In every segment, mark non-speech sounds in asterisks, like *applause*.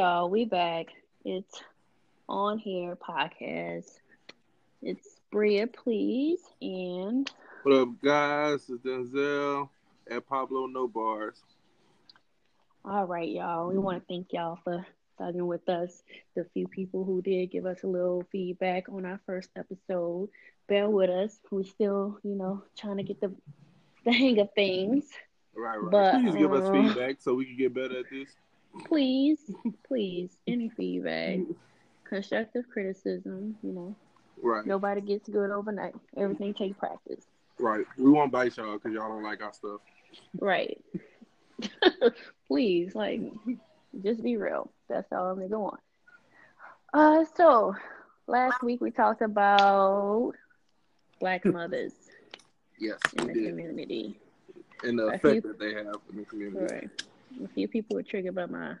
Y'all, we back. It's on here podcast. It's Bria, please, and What up, guys? It's Denzel at Pablo No Bars. all right, y'all. We want to thank y'all for thugging with us. The few people who did give us a little feedback on our first episode, bear with us. We're still, you know, trying to get the the hang of things. Right, right. But, Please give us uh, feedback so we can get better at this. Please, please, any feedback, constructive criticism. You know, Right, nobody gets good overnight. Everything takes practice. right. We won't bite y'all because y'all don't like our stuff. Right. *laughs* Please, like, just be real. That's all I'm gonna Uh, so last week we talked about black *laughs* mothers Yes, in the did. community. And the effect few- that they have in the community. Right. A few people were triggered by my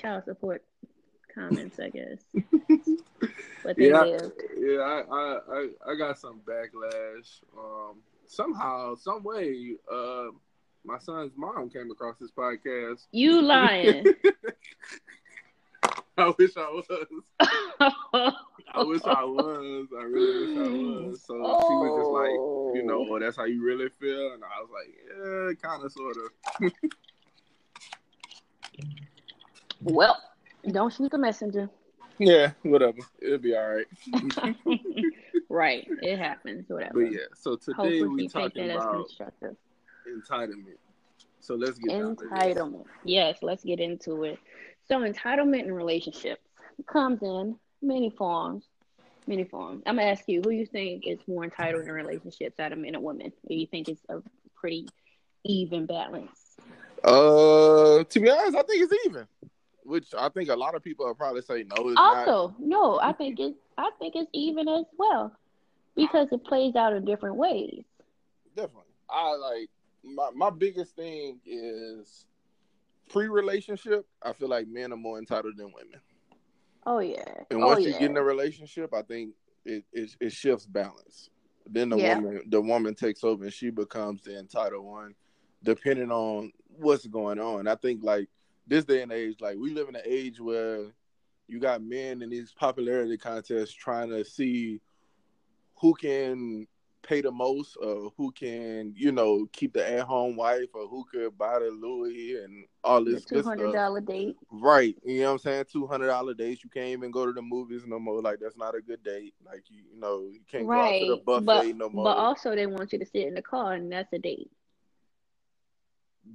child support comments, I guess. *laughs* But they Yeah, lived. yeah. I, I, I, I got some backlash. Um, somehow, some way, uh, my son's mom came across this podcast. You lying. *laughs* I wish I was. I wish I *laughs* was. I really wish I was. So she was just like, you know, oh, that's how you really feel. And I was like, yeah, kind of, sort of. Well, don't shoot the messenger. Yeah, whatever. It'll be all right. *laughs* right. It happens, whatever. But yeah, so today we're talking that about constructive. entitlement. So let's get down to this. Entitlement. Yes, let's get into it. So entitlement in relationships comes in many forms. Many forms. I'm gonna ask you, who you think is more entitled in relationships out of men and women? Do you think it's a pretty even balance? Uh, to be honest, I think it's even. Which I think a lot of people will probably say no, it's not. Also, no, I think it's I think it's even as well. Because it plays out in different ways. Definitely, I like my my biggest thing is pre-relationship. I feel like men are more entitled than women, Oh yeah. and oh, once yeah. you get in a relationship, I think it it, it shifts balance. Then the Yeah. woman the woman takes over and she becomes the entitled one, depending on what's going on. I think like this day and age, like we live in an age where you got men in these popularity contests trying to see who can pay the most or who can, you know, keep the at home wife or who could buy the Louis and all this two hundred dollar date. Right. You know what I'm saying? Two hundred dollar dates. You can't even go to the movies no more. Like that's not a good date. Like you you know, you can't Right. go to the buffet But no more. but also they want you to sit in the car and that's a date.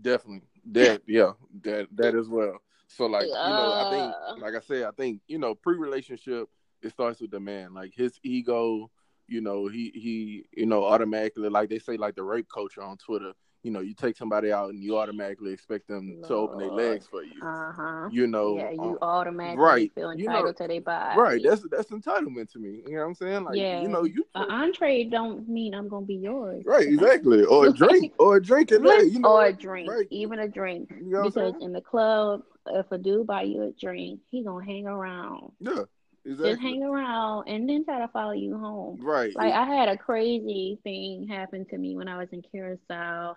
Definitely. That yeah, that that as well. So like, you know, I think like I said, I think, you know, pre relationship it starts with the man. Like his ego, you know, he he, you know, automatically like they say like the rape culture on Twitter, you know, you take somebody out and you automatically expect them to open their legs for you. Uh huh. You know, yeah, you um, automatically right. feel You know- to their body. right. That's that's entitlement to me. You know what I'm saying? Like Yeah. you know, you An entree don't mean I'm gonna be yours. Right, exactly. Or *laughs* a drink, or a drink in there, you know. or a drink, Right. even a drink. You know because in the club, if a dude buy you a drink, he gonna hang around, Yeah, exactly. just hang around, and then try to follow you home. Right. Like I had a crazy thing happen to me when I was in Curacao.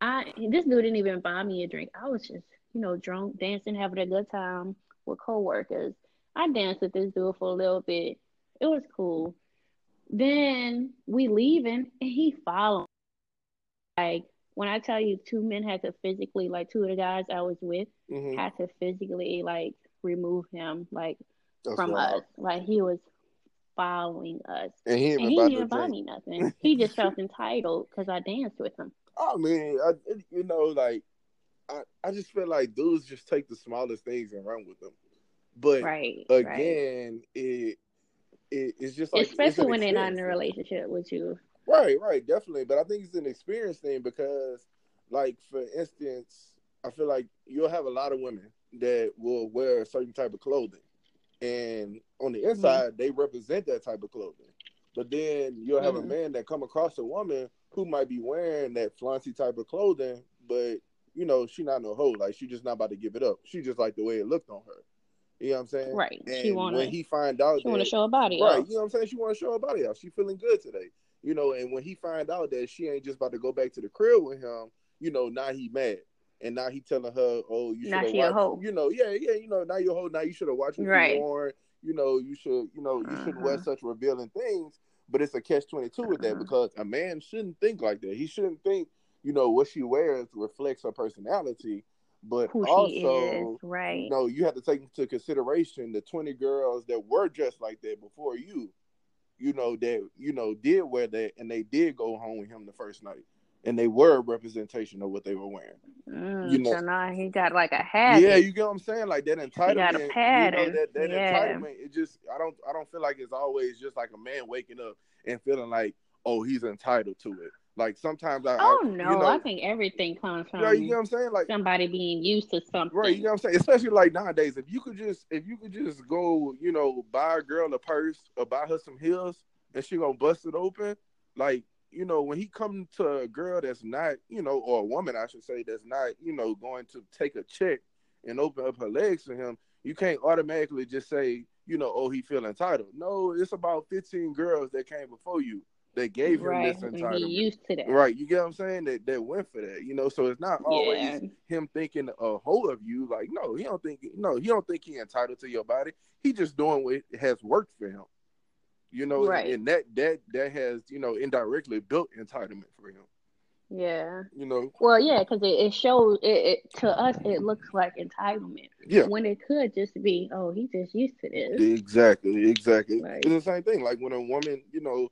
I this dude didn't even buy me a drink. I was just, you know, drunk, dancing, having a good time with coworkers. I danced with this dude for a little bit. It was cool. Then we leaving and he followed. Like when I tell you two men had to physically like two of the guys I was with Mhm. had to physically like remove him like That's from wild. us. Like he was following us. And he And he didn't buy me nothing. *laughs* He just felt entitled because I danced with him. I mean, I, you know, like I, I just feel like dudes just take the smallest things and run with them. But Right. right. again, it, it it's just like Especially when they're not in a relationship with you. Right, right, definitely. But I think it's an experience thing because, like, for instance, I feel like you'll have a lot of women that will wear a certain type of clothing, and on the inside they represent that type of clothing. But then you'll have Mhm. a man that come across a woman who might be wearing that flaunty type of clothing, but you know she not no hoe. Like she just not about to give it up. She just like the way it looked on her. You know what I'm saying? Right. And she wanna when he find out she wanna show her body Right, off. you know what I'm saying? She want to show her body out. She feeling good today, you know. And when he find out that she ain't just about to go back to the crib with him, you know, now he mad. and now he telling her, "Oh, you should Now have she a watched." You know, yeah, yeah, you know, now you're a hoe. Now you should have watched what Right. you worn. You know, you should, you know, you shouldn't wear Uh-huh. such revealing things. But it's a catch twenty two with that Uh-huh. because a man shouldn't think like that. He shouldn't think, you know, what she wears reflects her personality. But Who also, is, right? you know, you have to take into consideration the 20 girls that were dressed like that before you, you know, that, you know, did wear that and they did go home with him the first night. And they were a representation of what they were wearing. Mm, you know- so now he got like a hat. Yeah, you get what I'm saying? Like that entitlement. got a You know, that, that Yeah. entitlement, it just I don't I don't feel like it's always just like a man waking up and feeling like, oh, he's entitled to it. Like sometimes I oh I, no, you know, I think everything comes from yeah, you get what I'm saying? Like somebody being used to something. Right, you know what I'm saying? Especially like nowadays, if you could just if you could just go, you know, buy a girl a purse or buy her some heels and she gonna bust it open, like, you know, when he come to a girl that's not, you know, or a woman I should say that's not, you know, going to take a check and open up her legs for him, you can't automatically just say, you know, oh he feel entitled. No, it's about fifteen girls that came before you that gave him right, this and he entitlement. used to that. Right, you get what I'm saying? That that went for that, you know. So it's not always Yeah. him thinking a whole of you. Like, no, he don't think no, he don't think he entitled to your body. He just doing what has worked for him. You know, Right. and that that that has you know indirectly built entitlement for him. Yeah. You know, Well, yeah, because it, it shows it, it to us. It looks like entitlement yeah, when it could just be, oh, he just used to this. exactly, exactly. Right. It's the same thing. Like when a woman, you know,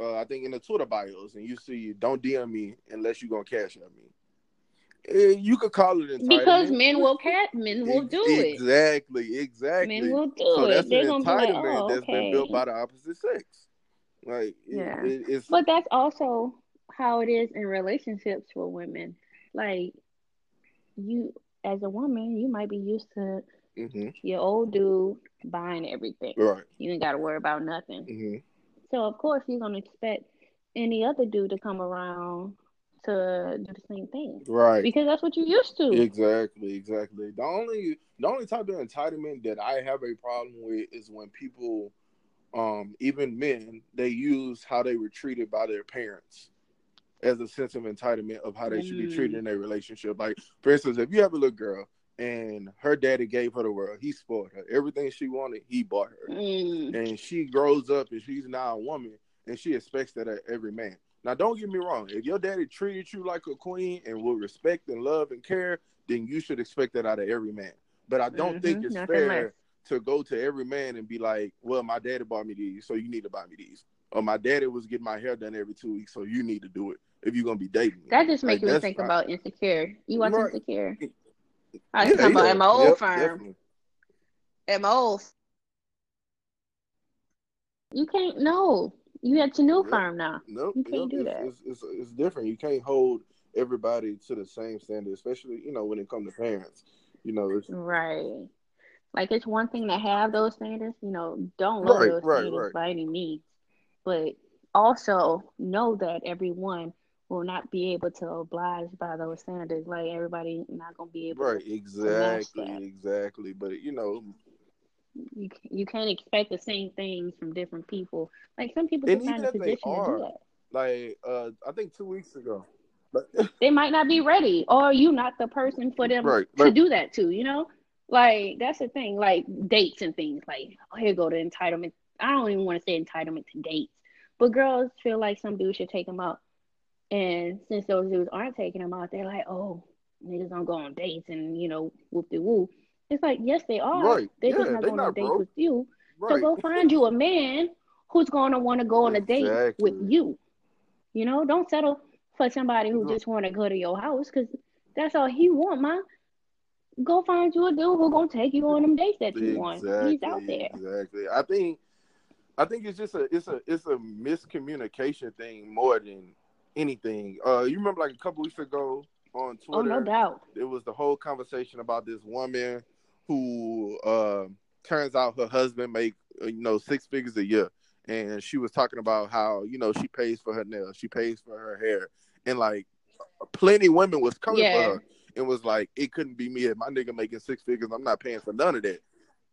uh, I think in the Twitter bios, and you see, don't DM me unless you're gonna Cash App me. Eh, You could call it entitlement Because men will cat, men will do it. Exactly, exactly. Men will do so it. that's They're an gonna be like, entitlement oh, that's been built by the opposite sex. Like, Yeah. it, it's But that's also how it is in relationships for women. Like you, as a woman, you might be used to mhm, your old dude buying everything. right. You ain't got to worry about nothing. hmm So of course you're gonna expect any other dude to come around to do the same thing Right. because that's what you used to. Exactly, exactly. The only the only type of entitlement that I have a problem with is when people, um, even men, they use how they were treated by their parents as a sense of entitlement of how they should be treated in their relationship. Like, for instance, if you have a little girl and her daddy gave her the world, he spoiled her. Everything she wanted, he bought her. Mm. and she grows up and she's now a woman and she expects that of every man. Now, don't get me wrong. If your daddy treated you like a queen and with respect and love and care, then you should expect that out of every man. But I don't think Mhm, it's nothing fair less. to go to every man and be like, "Well, my daddy bought me these, so you need to buy me these." Or my daddy was getting my hair done every two weeks, so you need to do it if you're gonna be dating. me. That just Like, makes me think not- about insecure. You watch Right. insecure? Yeah, I was talking about yeah. at my old Yep, firm. definitely. At my old, you can't. No, you at your new Yep. firm now. Nope, You can't yep, do it's, that. It's, it's, it's different. You can't hold everybody to the same standard, especially you know when it comes to parents. You know, it's Right. Like it's one thing to have those standards, you know, don't lower Right, those right, standards right. by any means. But also know that everyone will not be able to oblige by those standards. Like everybody not gonna be able right, exactly, exactly. But you know, you you can't expect the same things from different people. Like some people And can find a position to do that. like uh, I think two weeks ago, but They might not be ready, or you not the person for them right, to do that too, you know? Like that's the thing, like dates and things. Like, oh, here go the entitlement. I don't even want to say entitlement to dates, but girls feel like some dudes should take them out. And since those dudes aren't taking them out, they're like, oh, niggas don't go on dates and you know, whoop de woo. It's like, yes, they are. Right. They're just Yeah, not they going on not dates broke. with you. So go find you a man who's going to want to go on a date Exactly. with you. You know, don't settle for somebody who Right. just want to go to your house because that's all he want, man. Go find you a dude who's gonna take you on them dates that you want. He's out there. exactly. I think, I think it's just a, it's a, it's a miscommunication thing more than anything. Uh, you remember like a couple weeks ago on Twitter? Oh, no doubt. it was the whole conversation about this woman who uh, turns out her husband make uh, you know six figures a year, and she was talking about how you know she pays for her nails, she pays for her hair, and like plenty women was coming Yeah. for her and was like, it couldn't be me if my nigga making six figures, I'm not paying for none of that.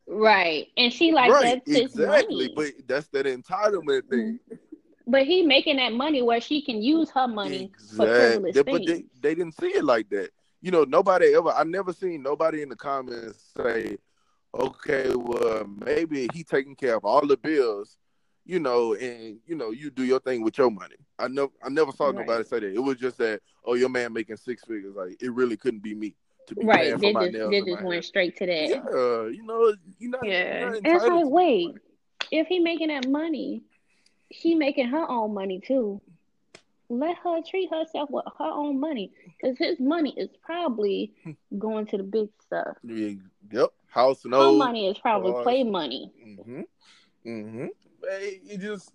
Right. And she like right, exactly. money. But that's that entitlement thing. But he making that money where she can use her money for Exactly. frivolous They- but they, they didn't see it like that. You know, nobody ever. I never seen nobody in the comments say, "Okay, well, maybe he taking care of all the bills." You know, and you know, you do your thing with your money. I never, I never saw Right. nobody say that. It was just that, oh, your man making six figures. Like it really couldn't be me Right. They just they just went straight to that. Yeah, you know, you're not. Yeah. And it's like, wait, if he making that money, she making her own money too. Let her treat herself with her own money, because his money is probably *laughs* going to the big stuff. Yep, house and Her money is probably cars. play money. Mm-hmm. Mm-hmm. It, it just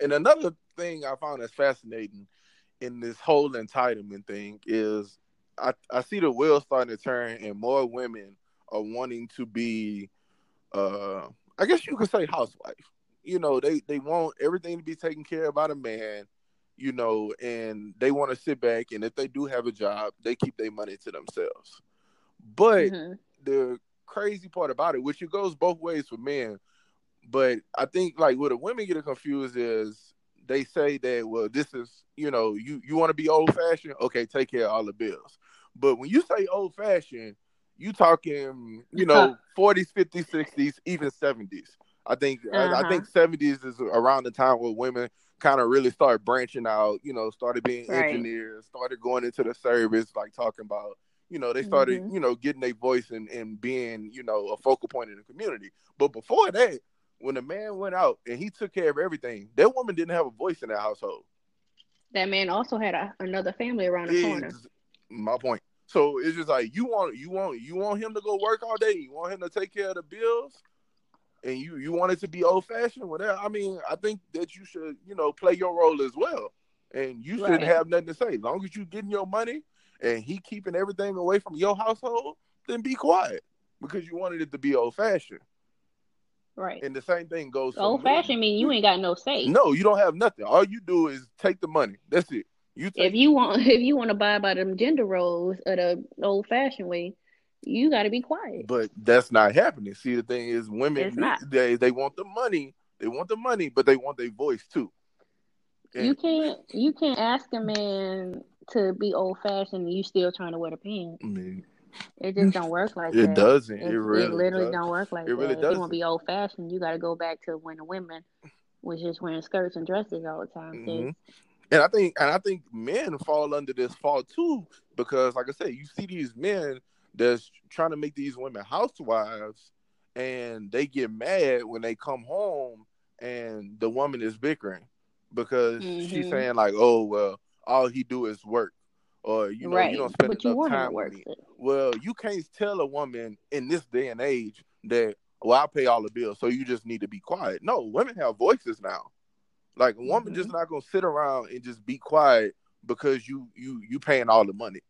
and another thing I found that's fascinating in this whole entitlement thing is I, I see the wheels starting to turn and more women are wanting to be uh I guess you could say housewife. You know, they they want everything to be taken care of by the man, you know, and they want to sit back and if they do have a job, they keep their money to themselves. But Mhm. the crazy part about it, which it goes both ways for men, but I think like where the women get confused is they say that well, this is you know you you want to be old fashioned, okay, take care of all the bills. But when you say old fashioned, you talking you know *laughs* forties, fifties, sixties, even seventies. I think I, I Uh-huh. think seventies is around the time where women kind of really started branching out. You know, started being Right. engineers, started going into the service, like talking about you know, they started, Mhm. you know, getting their voice and, and being, you know, a focal point in the community. But before that, when the man went out and he took care of everything, that woman didn't have a voice in that household. That man also had a, another family around the corner. My point. So it's just like you want you want you want him to go work all day, you want him to take care of the bills, and you you want it to be old fashioned, whatever. I mean, I think that you should, you know, play your role as well. And you shouldn't Right. have nothing to say. As long as you getting your money and he keeping everything away from your household, then be quiet. Because you wanted it to be old fashioned. Right. And the same thing goes Old fashioned mean you ain't got no say. No, you don't have nothing. All you do is take the money. That's it. You take If you want *laughs* if you want to buy by them gender roles of the old fashioned way, you got to be quiet. But that's not happening. See, the thing is, women they they want the money, they want the money, but they want their voice too. And- You can't you can't ask a man to be old fashioned and you still trying to wear the pants. I mean, It just don't work like that. *laughs* it that. doesn't. It, It, really it literally does. don't work like It really that. If you doesn't. want to be old fashioned, you got to go back to when the women was just wearing skirts and dresses all the time. Mhm. And I think, and I think men fall under this fall too, because, like I said, you see these men that's trying to make these women housewives, and they get mad when they come home and the woman is bickering because she's Mhm. saying like, "Oh well, all he do is work," or you know, right. you don't spend but enough want him to time with me. it. Well, you can't tell a woman in this day and age that, well, I pay all the bills, so you just need to be quiet. No, women have voices now. Like a woman Mhm. just not gonna sit around and just be quiet because you you you paying all the money.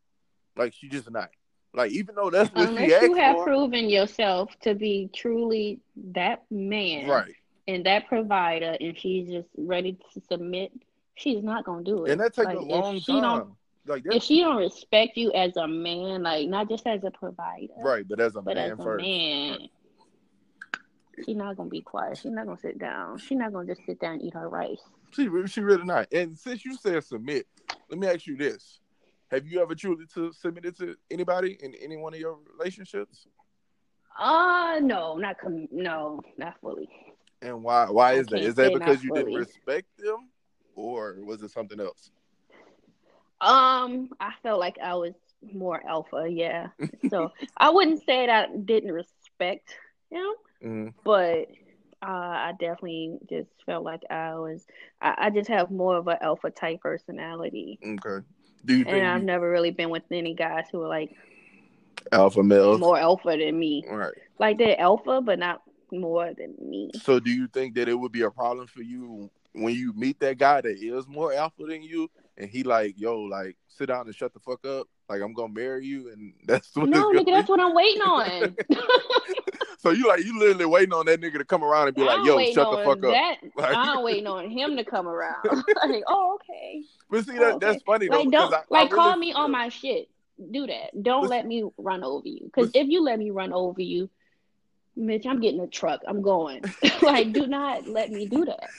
Like she just not. Like even though that's what she Unless asked you have for, proven yourself to be truly that man right? and that provider, and she's just ready to submit, she's not gonna do it. And that takes Like, a if long she don't- time. Like If she don't respect you as a man, like not just as a provider, right, but as a but man as a first, man, she's not gonna be quiet. She's not gonna sit down. She's not gonna just sit down and eat her rice. she she really not. And since you said submit, let me ask you this: Have you ever truly to submitted to anybody in any one of your relationships? Uh no, not com- no, not fully. And why why is that? can't that because you didn't respect them, or was it something else? Um, I felt like I was more alpha, yeah. So *laughs* I wouldn't say that I didn't respect him, hmm but uh, I definitely just felt like I was. I, I just have more of an alpha type personality, Okay. Do you and I've you- never really been with any guys who are like alpha males? more alpha than me. Right. Like they're alpha, but not more than me. So do you think that it would be a problem for you when you meet that guy that is more alpha than you, and he like, yo, like, sit down and shut the fuck up, like I'm gonna marry you, and *laughs* that's what No, nigga, gonna that's what I'm waiting on. *laughs* So you like you literally waiting on that nigga to come around and be like, yo, shut the fuck up. that. *laughs* Like- I'm waiting on him to come around. like, oh, okay. But see Oh, okay. that's funny though. Like, don't I- I really call me on my shit. Do that. Don't let me run over you. Because if you let me run over you, Mitch, I'm getting a truck. I'm going. like, do not let me do that.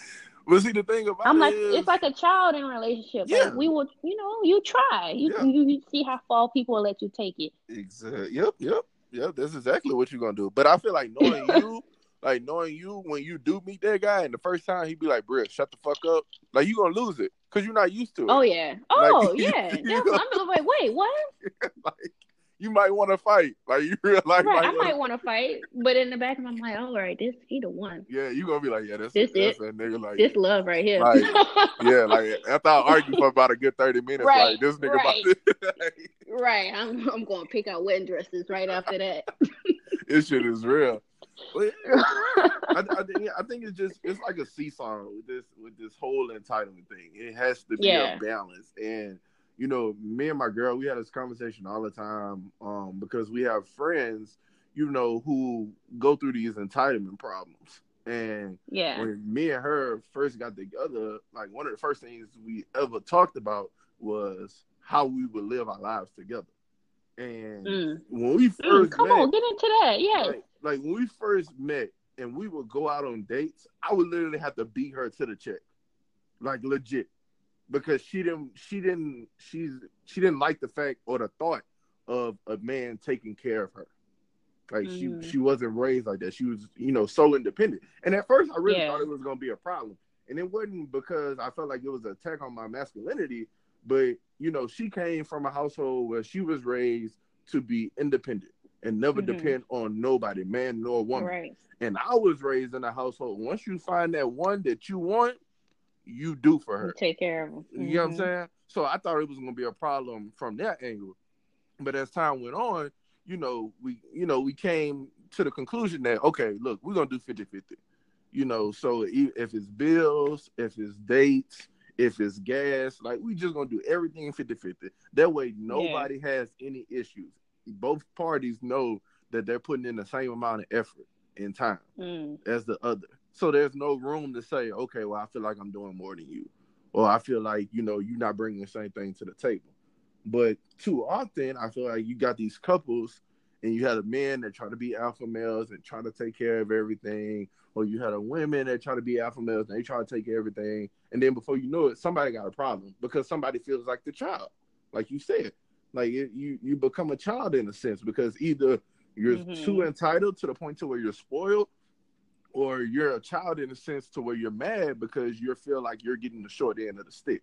But see, the thing about I'm it like, is, it's like a child in a relationship. Yeah. Like we will, you know, you try. You, Yeah. you you see how far people will let you take it. Exactly. Yep, yep, yep. That's exactly what you're gonna do. But I feel like knowing you, *laughs* like knowing you, when you do meet that guy, and the first time he'd be like, "Britt, shut the fuck up," like you gonna lose it because you're not used to it. Oh yeah. Oh *laughs* Like, yeah. *laughs* you That's- know- I'm like, wait, what? like you might want to fight. Like *laughs* you realize, Right. might I wanna- might want to fight, but in the back of my mind, all right, this he the one. yeah, you gonna be like, yeah, that's This that's it. that nigga. Like, This love right here. Like, *laughs* yeah, like after I argue for about a good thirty minutes, Right, like this nigga right. about to, *laughs* right. I'm I'm going to pick out wedding dresses right after that. this shit is real. Yeah, I, I, think, I think it's just it's like a seesaw with this with this whole entitlement thing. It has to be Yeah. a balance, and you know, me and my girl, we had this conversation all the time um, because we have friends, you know, who go through these entitlement problems, and yeah. when me and her first got together, like one of the first things we ever talked about was how we would live our lives together. And Mm. when we Mm, first come met, on, get into that. yeah. like, like when we first met and we would go out on dates, I would literally have to beat her to the check, like legit, because she didn't, she didn't, she's, she didn't like the fact or the thought of a man taking care of her. Like Mm. she, she wasn't raised like that. She was, you know, so independent. And at first, I really Yeah. thought it was gonna be a problem, and it wasn't because I felt like it was an attack on my masculinity. But you know, she came from a household where she was raised to be independent and never Mhm. depend on nobody, man nor woman. Right. And I was raised in a household. Once you find that one that you want, you do for her. You take care of them. You know what I'm saying? So I thought it was gonna be a problem from that angle. But as time went on, you know, we you know, we came to the conclusion that okay, look, we're gonna do 50-50. You know, so if it's bills, if it's dates, if it's gas, like we just gonna do everything 50-50. That way nobody has any issues. Both parties know that they're putting in the same amount of effort and time Mm. as the other. So there's no room to say, okay, well, I feel like I'm doing more than you, or I feel like you know you're not bringing the same thing to the table. But too often, I feel like you got these couples, and you had a men that try to be alpha males and try to take care of everything, or you had a women that try to be alpha males and they try to take care of everything, and then before you know it, somebody got a problem because somebody feels like the child, like you said, like it, you you become a child in a sense because either you're Mhm. too entitled to the point to where you're spoiled, or you're a child in a sense to where you're mad because you feel like you're getting the short end of the stick.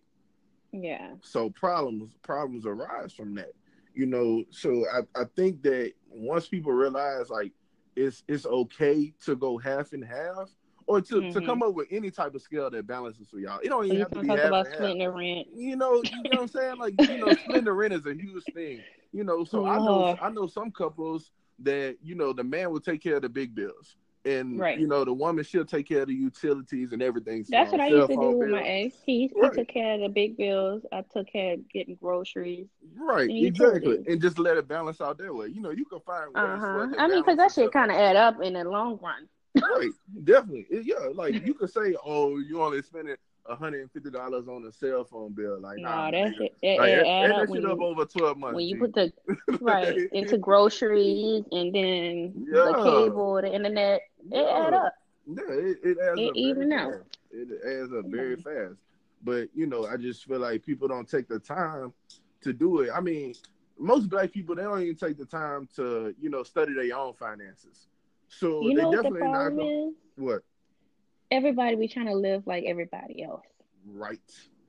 Yeah. So problems problems arise from that. You know, so I, I think that once people realize like it's it's okay to go half and half or to, to Mhm. come up with any type of scale that balances for y'all. It don't even You have to be talk half about and half. splitting the rent. You know, you know what I'm saying? Like, you know, splitting the rent is a huge thing. You know, so I know I know some couples that, you know, the man will take care of the big bills. And Right. you know, the woman she'll take care of the utilities and everything. That's what I used to do with my ex. He, he Right. took care of the big bills. I took care of getting groceries. Right, and exactly. And just let it balance out that way. You know, you can find Uh huh. I mean, because that shit kind of add up in the long run. right, definitely. It- yeah, like *laughs* you could say, oh, you only spending hundred and fifty dollars on a cell phone bill. Like, nah, Nah, that nigga. shit it, Like, it add, up when shit up you over twelve months. when you G. put the *laughs* right into *laughs* groceries and then Yeah. the cable, the internet. It add up. Yeah, it, it adds It up even out. fast. It adds up very Mhm. fast. But you know, I just feel like people don't take the time to do it. I mean, most black people they don't even take the time to you know study their own finances. So You they know what the definitely not is? what Everybody be trying to live like everybody else. right.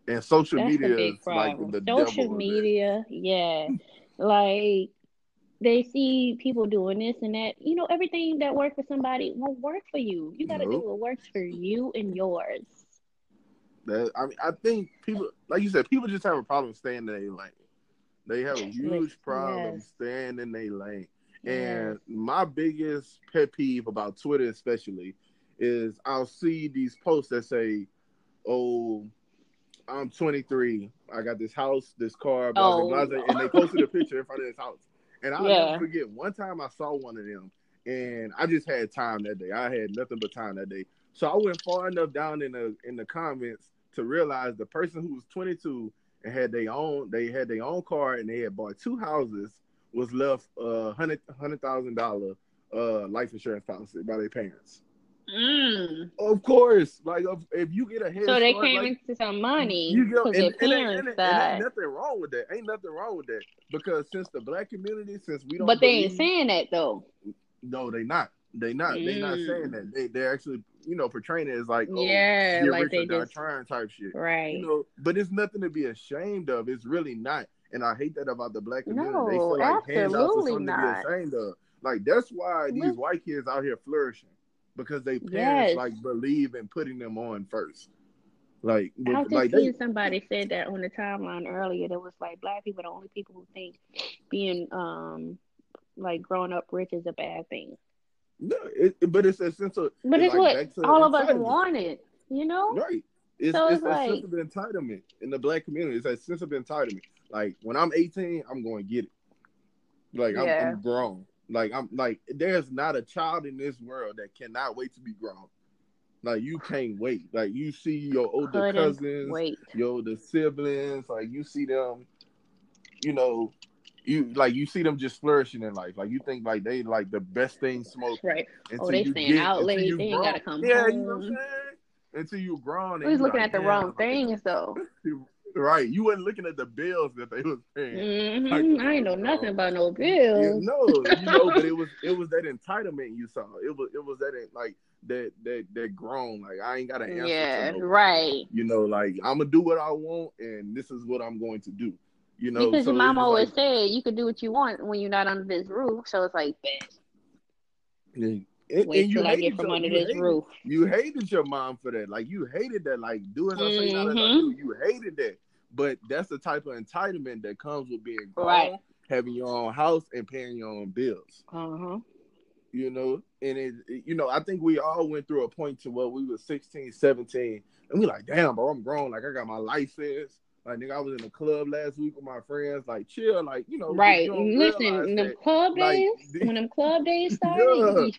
And social That's media is like the Social media, yeah. *laughs* like they see people doing this and that. You know, everything that works for somebody won't work for you. You gotta do what works for you and yours. That I mean, I think people, like you said, people just have a problem staying in their lane. They have a huge problem Yes. staying in their lane. Yes. And my biggest pet peeve about Twitter, especially, is I'll see these posts that say, "Oh, I'm 23. I got this house, this car, blah Oh. blah blah," oh. and they posted a picture in front of this house. And I'll Yeah. never forget one time I saw one of them, and I just had time that day. I had nothing but time that day, so I went far enough down in the in the comments to realize the person who was 22 and had their own, they had their own car, and they had bought two houses, was left a hundred hundred thousand dollar uh life insurance policy by their parents. Mm. Of course, like if, if you get a head So they start, came like, into some money you get, and, their and, and, parents and, and died. ain't nothing wrong with that. Ain't nothing wrong with that because since the black community, since we don't, But they ain't saying that though. No, they not. They not. They not Mm. saying that. They they actually, you know, portraying it as like, oh, yeah, like they or die just trying type shit. right. You know, but it's nothing to be ashamed of. It's really not. And I hate that about the black community. they No, feel like handouts are absolutely something not. to be ashamed of. Like that's why these Look- white kids out here flourishing because they parents Yes. like believe in putting them on first. Like, I was just like they, somebody said that on the timeline earlier. That was like black people are the only people who think being um like growing up rich is a bad thing. no, it, but it's a sense of But it's like what all of us entitlement. wanted, you know? Right. It's, So it's, it's like- sense of entitlement in the black community. It's that sense of entitlement. Like when I'm 18, I'm going to get it. Like I'm, I'm grown. Like I'm like there's not a child in this world that cannot wait to be grown. Like you can't wait. Like you see your older Couldn't cousins, Wait. your older siblings. Like you see them, you know, you like you see them just flourishing in life. Like you think like they like the best thing smoked. Right. until Oh, they staying out late. They ain't grown. gotta come Yeah, you know what I'm home. saying. Until you grown. and We was you looking like, at the wrong things though. *laughs* Right. You wasn't looking at the bills that they was paying. hmm Like, I ain't know nothing about no bills. no, you know, but it was it was that entitlement you saw. It was it was that like that that that grown. Like I ain't got an answer. Yeah, to nobody. right. You know, like I'm gonna do what I want, and this is what I'm going to do. You know, because so your mom always like, said you could do what you want when you're not under this roof. So it's like, bet. And, Wait you till I get hated from your- under this hated- roof. You hated your mom for that. Like you hated that. Like do as I say, not as I Mhm. do. You hated that. But that's the type of entitlement that comes with being grown, Right. having your own house, and paying your own bills. Uh huh. you know and it, you know i think we all went through a point to where we were 16 17 and we like damn bro i'm grown like i got my license like nigga i was in the club last week with my friends like chill like you know Right. you Listen, them club days, the- when them club days *laughs* started,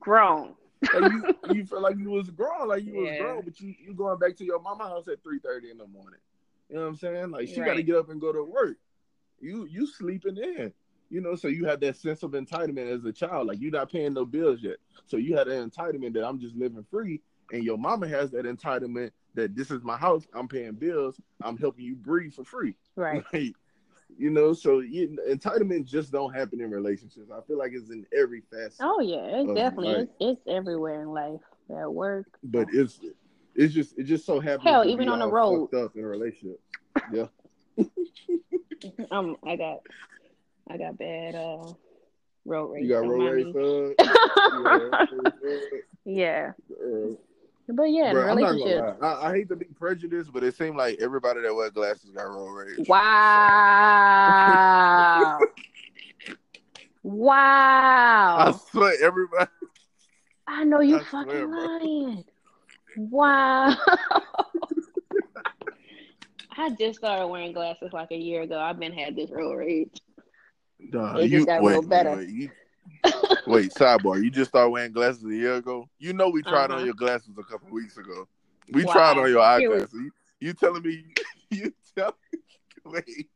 grown. like, you, you feel like you was grown like you was Yeah. grown but you you going back to your mama house at three thirty in the morning. You know what i'm saying? Like she got to get up and go to work. You you sleeping in you know so you have that sense of entitlement as a child. Like you're not paying no bills yet. So you have that entitlement that i'm just living free and your mama has that entitlement that this is my house i'm paying bills i'm helping you breathe for free. Right. *laughs* Like, you know so you, entitlement just don't happen in relationships i feel like it's in every facet Oh yeah, it's definitely it's, it's everywhere in life. At work. but it's it's just it just so happens Hell, even on the road. up in a relationship yeah *laughs* Um, I got, I got bad uh road rage. you got road rage *laughs* knee. thug You got road rage yeah. Uh, but yeah, Bro, relationships. I, I hate to be prejudiced, but it seemed like everybody that wear glasses got road rage. Wow. *laughs* wow. I swear, everybody. *laughs* I know you I swear, fucking bro. lying. Wow. *laughs* I just started wearing glasses like a year ago. I've been had this road rage. Nah, It just got wait, real better. Wait, you, wait, sidebar. You just started wearing glasses a year ago. You know we tried Uh-huh. on your glasses a couple weeks ago. We Wow. tried on your eyeglasses. You, you telling me? *laughs* You tell *laughs* wait.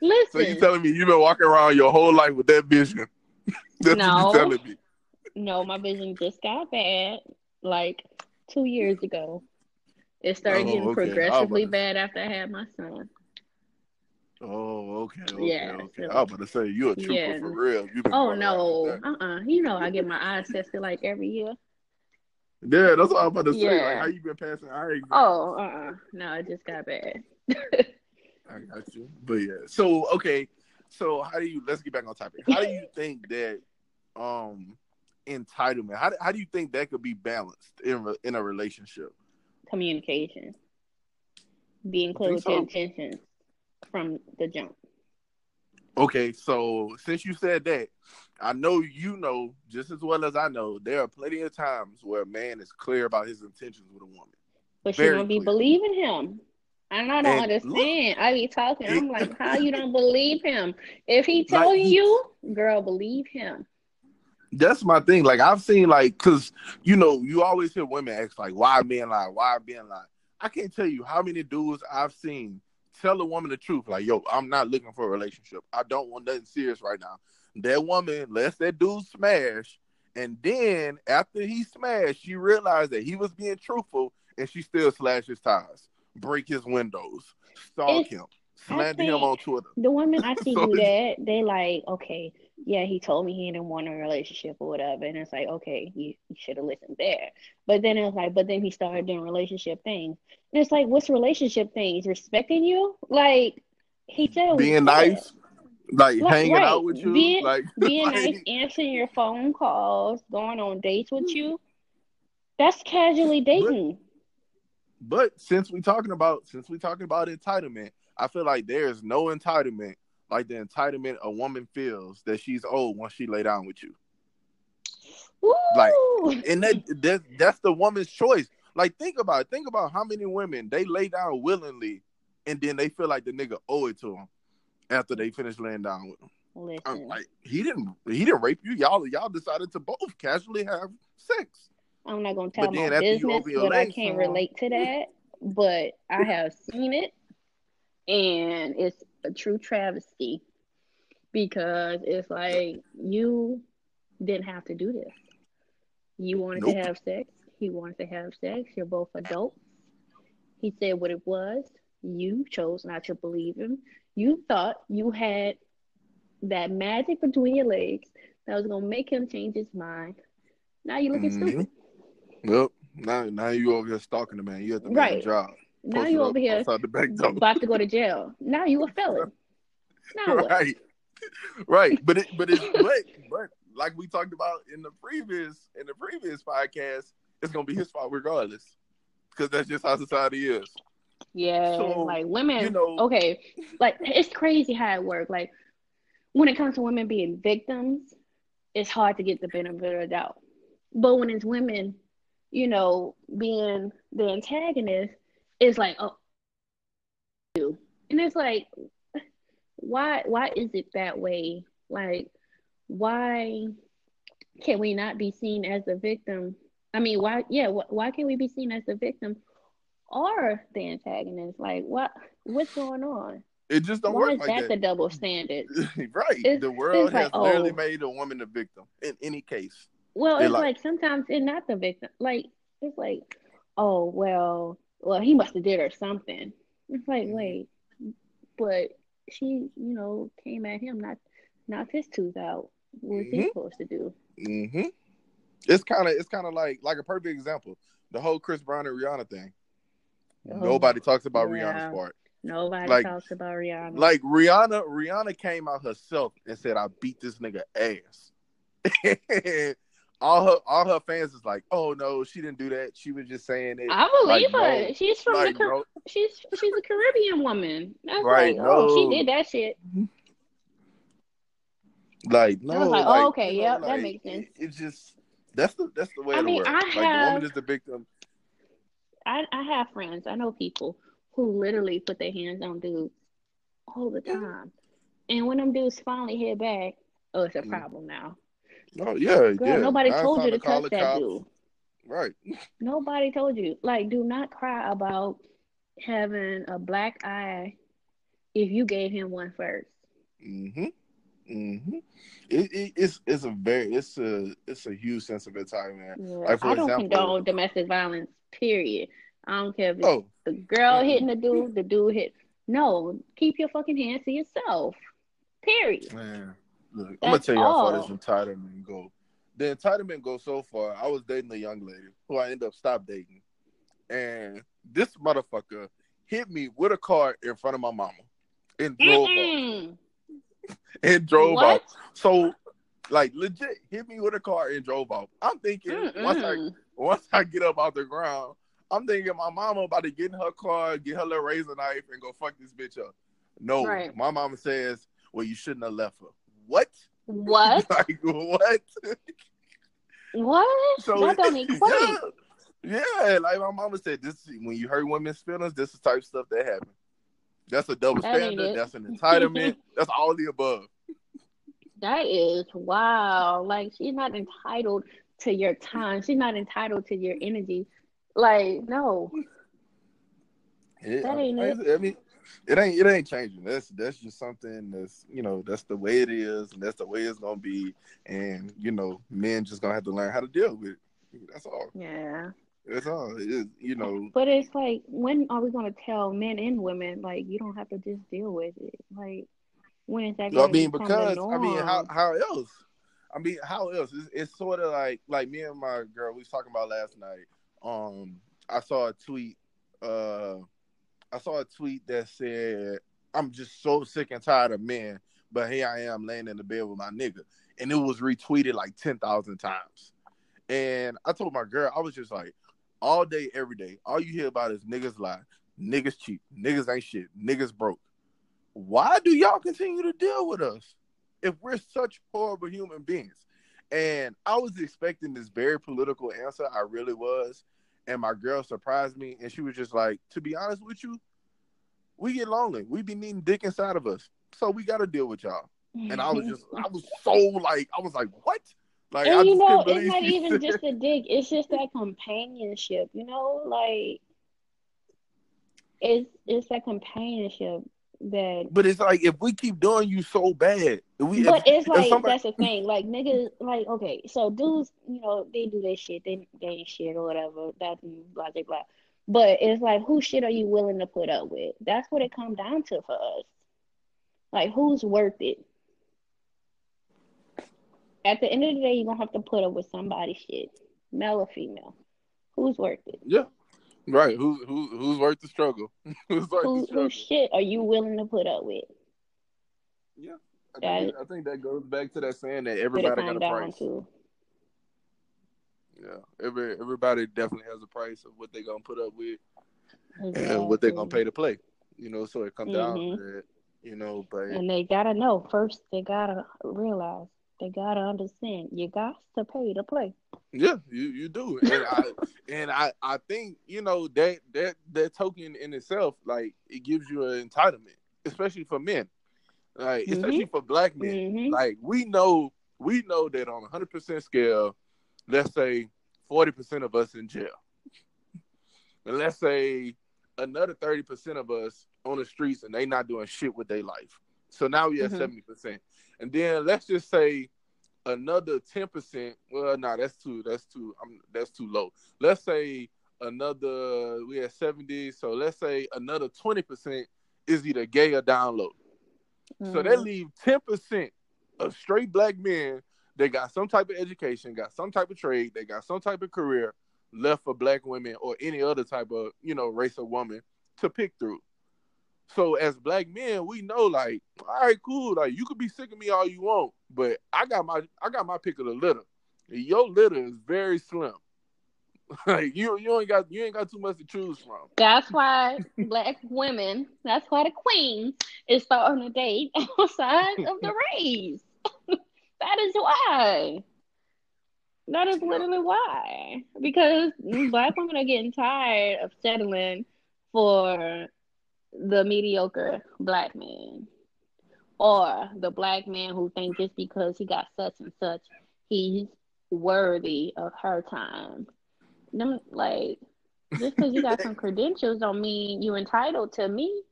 Listen, So you telling me you've been walking around your whole life with that vision? *laughs* That's No. what you telling me. no, my vision just got bad like two years ago. It started Oh, getting okay. Progressively bad after I had my son. Oh, okay, okay, Yeah, okay. so- I was about to say you're a trooper Yeah. for real. Oh no, with that. uh uh You know I get my eyes tested like every year. Yeah, that's what I was about to say. Yeah. Like, how you been passing eye exams? Oh, uh uh No, it just got bad. *laughs* I got you. But yeah. So okay. So how do you? Let's get back on topic. How do you *laughs* think that um entitlement? How do, how do you think that could be balanced in in a relationship? Communication. Being close so? intentions from the jump. Okay, so since you said that, I know you know just as well as I know there are plenty of times where a man is clear about his intentions with a woman. But she don't be clear. believing him. And I don't And understand. I be talking. I'm *laughs* like, how you don't believe him? If he Like, telling he- you, girl, believe him. That's my thing. Like I've seen like cause you know, you always hear women ask like why men lie, why men lie. I can't tell you how many dudes I've seen tell a woman the truth, like, yo, I'm not looking for a relationship. I don't want nothing serious right now. That woman lets that dude smash And then after he smashed, she realized that he was being truthful, and she still slashed his tires, break his windows, stalk It's- him, slander him on Twitter. The women I *laughs* see So do that, they like, okay, yeah, he told me he didn't want a relationship or whatever. And it's like, okay, you, you should have listened there. But then it's like, but then he started doing relationship things. And it's like, what's relationship things? Respecting you? Like, he said, Being nice, like Right, hanging right. out with you, Being- like *laughs* being like, nice, answering your phone calls, going on dates with you. That's casually dating. But since we talking about since we talking about entitlement, I feel like there is no entitlement like the entitlement a woman feels that she's old once she lay down with you. Like, And that, that that's the woman's choice. Like think about it. Think about how many women they lay down willingly and then they feel like the nigga owe it to them after they finish laying down with him. I'm like he didn't he didn't rape you. Y'all y'all decided to both casually have sex. I'm not gonna tell But my then after you business, but I can't relate to that. But I have seen it, and it's a true travesty because it's like you didn't have to do this. You wanted Nope. to have sex. He wanted to have sex. You're both adults. He said what it was. You chose not to believe him. You thought you had that magic between your legs that was gonna make him change his mind. Now you're looking Mhm. stupid. Well, now now you over here stalking the man. You at the Right. man's job. Now you over here the back door. about to go to jail. Now you a felon. Now what? right, *laughs* right. But it, but it's but but like we talked about in the previous in the previous podcast, it's gonna be his fault regardless, because that's just how society is. Yeah, So, like women. you know- okay, like it's crazy how it works. Like when it comes to women being victims, it's hard to get the benefit of the doubt. But when it's women, you know, being the antagonist, it's like, oh, and it's like, why? Why is it that way? Like, why can we not be seen as the victim? I mean, why? Yeah, wh- why can't we be seen as the victim or the antagonist? Like, what? What's going on? It just don't Why work is like that, that. the double *laughs* standard? right. It's- the world it's like, has literally oh. made a woman the victim in any case. Well, it's like- like, sometimes it's not the victim. Like it's like, oh well, well he must have did her something. It's like, Mhm. wait, but she, you know, came at him, not knocked his tooth out. What's he Mhm. supposed to do? Mm-hmm. It's kind of it's kind of like like a perfect example. The whole Chris Brown and Rihanna thing. Oh, Nobody talks about yeah. Rihanna's part. Nobody Like- talks about Rihanna. Like Rihanna, Rihanna came out herself and said, "I beat this nigga ass." *laughs* all her all her fans is like, "Oh no, she didn't do that. She was just saying it." I believe like, her. no, she's from like, the Car- no. she's she's a Caribbean woman. That's Right, like, oh, she did that shit. Like no, I was like, oh, okay, you know, that makes sense. it- It's just that's the that's the way I mean. I like the have- woman is the victim. I, I have friends, I know people who literally put their hands on dudes all the time. And when them dudes finally hit back, oh, it's a Mhm. problem now. Oh yeah, Girl, yeah. nobody it's told you to call touch that cops. dude. Right. *laughs* Nobody told you. Like, do not cry about having a black eye if you gave him one first. Mm-hmm. Mm-hmm. It, it, it's it's a very it's a it's a huge sense of entitlement. Yeah. Like, for I don't example- condone domestic violence, period. I don't care if it's Oh, the girl Mm-mm. hitting the dude, the dude hit. No, keep your fucking hands to yourself. Period. man. Look, I'm gonna tell you how far this entitlement go. The entitlement goes so far. I was dating a young lady who I ended up stop dating, and this motherfucker hit me with a car in front of my mama and drove off. Mm-mm. And drove What? off. So, like, legit hit me with a car and drove off. I'm thinking once I Mm-mm. once I get up off the ground, I'm thinking my mama about to get in her car, get her little razor knife, and go fuck this bitch up. No, Right. my mama says, "Well, you shouldn't have left her." What? What? *laughs* like what? What? So that don't equate. yeah. yeah, like my mama said, this when you hurt women's feelings, this is the type of stuff that happen. That's a double That standard. That's an entitlement. *laughs* that's all the above. That is wow. Like she's not entitled to your time. She's not entitled to your energy. Like no. Yeah, That ain't I, it. I mean, it ain't it ain't changing. That's that's just something that's you know that's the way it is, and that's the way it's gonna be. And you know, men just gonna have to learn how to deal with it. That's all. Yeah. That's all. Is, you know. But it's like, when are we gonna tell men and women like you don't have to just deal with it? Like, when is that? I mean, because I mean, how how else? I mean, how else? It's, it's sort of like like me and my girl we was talking about last night. Um, I saw a tweet. Uh, I saw a tweet that said, "I'm just so sick and tired of men, but here I am laying in the bed with my nigga," and it was retweeted like ten thousand times. And I told my girl, I was just like, all day, every day, all you hear about is niggas lie, niggas cheat, niggas ain't shit, niggas broke. Why do y'all continue to deal with us if we're such horrible human beings? And I was expecting this very political answer. I really was and my girl surprised me, and she was just like, "To be honest with you, we get lonely. We be needing dick inside of us, so we got to deal with y'all." And I was mhm. just, I was so like, I was like, "What?" Like, and I you know, it's not even just *laughs* a dick; it's just that companionship. You know, like it's it's that companionship that. But it's like if we keep doing you so bad, we. But if, it's like somebody... that's the thing. Like niggas, like okay, so dudes, you know, they do their shit, they they ain't shit or whatever. That's blah blah blah. But it's like, who shit are you willing to put up with? That's what it comes down to for us. Like, who's worth it? At the end of the day, you're gonna have to put up with somebody's shit, male or female. Who's worth it? Yeah, Right. Who's who's who's worth the struggle? *laughs* who's worth who, the struggle? Who shit are you willing to put up with? Yeah. I think, I think that goes back to that saying that everybody got a price. To. Yeah. Every everybody definitely has a price of what they're gonna put up with exactly. and what they're gonna pay to play. You know, so it comes mm-hmm. down to that, you know, but And they gotta know first they gotta realize they gotta understand you got to pay to play. Yeah, you, you do, and I *laughs* and I I think you know that that that token in itself, like it gives you an entitlement, especially for men, like mm-hmm. especially for black men. Mm-hmm. Like we know we know that on a hundred percent scale, let's say forty percent of us in jail, and let's say another thirty percent of us on the streets and they not doing shit with their life. So now we have mm-hmm. 70 percent. And then let's just say another 10%. Well, no, nah, that's too that's too I'm that's too low. Let's say another we have 70, so let's say another 20% is either gay or down low. Mm-hmm. So they leave 10% of straight black men they got some type of education, got some type of trade, they got some type of career left for black women or any other type of, you know, race of woman to pick through. So as black men, we know like, all right, cool. Like you could be sick of me all you want, but I got my I got my pick of the litter. Your litter is very slim. *laughs* like you you ain't got you ain't got too much to choose from. That's why *laughs* black women, that's why the queen is starting to date *laughs* outside of the race. that is why. That is literally why. Because black women are getting tired of settling for the mediocre black man or the black man who thinks just because he got such and such he's worthy of her time. Them like just because you got some *laughs* credentials don't mean you entitled to me.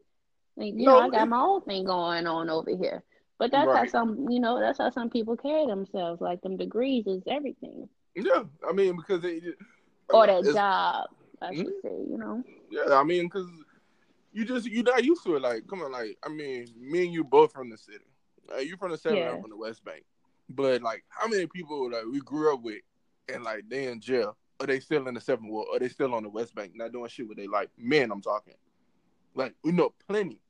Like, you no, know i got my own thing going on over here. But that's right. how some you know that's how some people carry themselves like them degrees is everything. Yeah i mean because they or that job i should mm-hmm. say you know. Yeah i mean because you just you not used to it. Like, come on, like I mean, me and you both from the city. Like, you from the seven, yeah. I'm from the West Bank. But like, how many people like we grew up with, and like they in jail, or they still in the seventh ward, or they still on the West Bank, not doing shit with their like Men, I'm talking. Like we know plenty,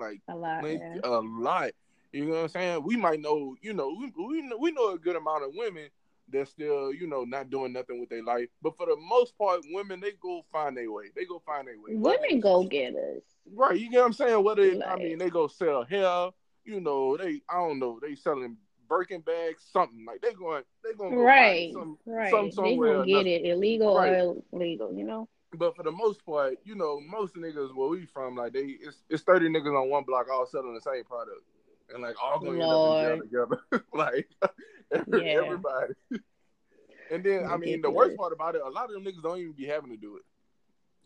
like a lot, plenty, yeah. a lot. You know what I'm saying? We might know, you know, we we know, we know a good amount of women they're still, you know, not doing nothing with their life. But for the most part, women they go find their way. They go find their way. Women go getters. Right, you get what I'm saying? Whether like, I mean they go sell hair, you know, they I don't know, they selling Birkin bags, something like they going they going go right, some, right. Some somewhere they gonna get it illegal right. or legal, you know. But for the most part, you know, most niggas where we from, like they it's, it's thirty niggas on one block all selling the same product and like all going to end up in jail together, *laughs* like *laughs* every, yeah. everybody. *laughs* and then I mean, the worst part about it, a lot of them niggas don't even be having to do it.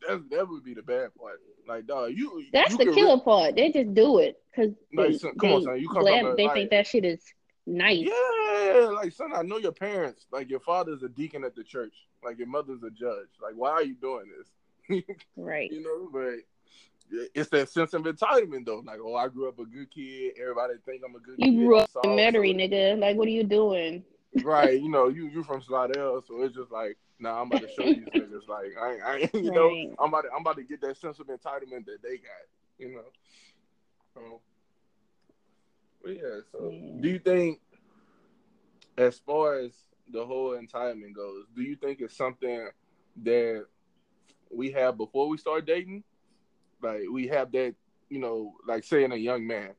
That's that would be the bad part. Like, dog, you. That's you the killer re- part. They just do it because Like, they, son, come they, on, son, you come glad- they like- think that shit is nice. Yeah, like son, I know your parents. Like your father's a deacon at the church. Like your mother's a judge. Like why are you doing this? Right. you know, but it's that sense of entitlement though. Like, oh, I grew up a good kid. Everybody think I'm a good kid. You grew I'm up in Metairie, nigga. Like, what are you doing? *laughs* right? You know, you you from Slidell, so it's just like, nah, I'm about to show these *laughs* niggas. Like, I, ain't- I ain't- *laughs* you know, I'm about to, I'm about to get that sense of entitlement that they got. You know. So, but yeah. So, Yeah. do you think, as far as the whole entitlement goes, do you think it's something that we have before we start dating? Like we have that, you know, like saying a young man.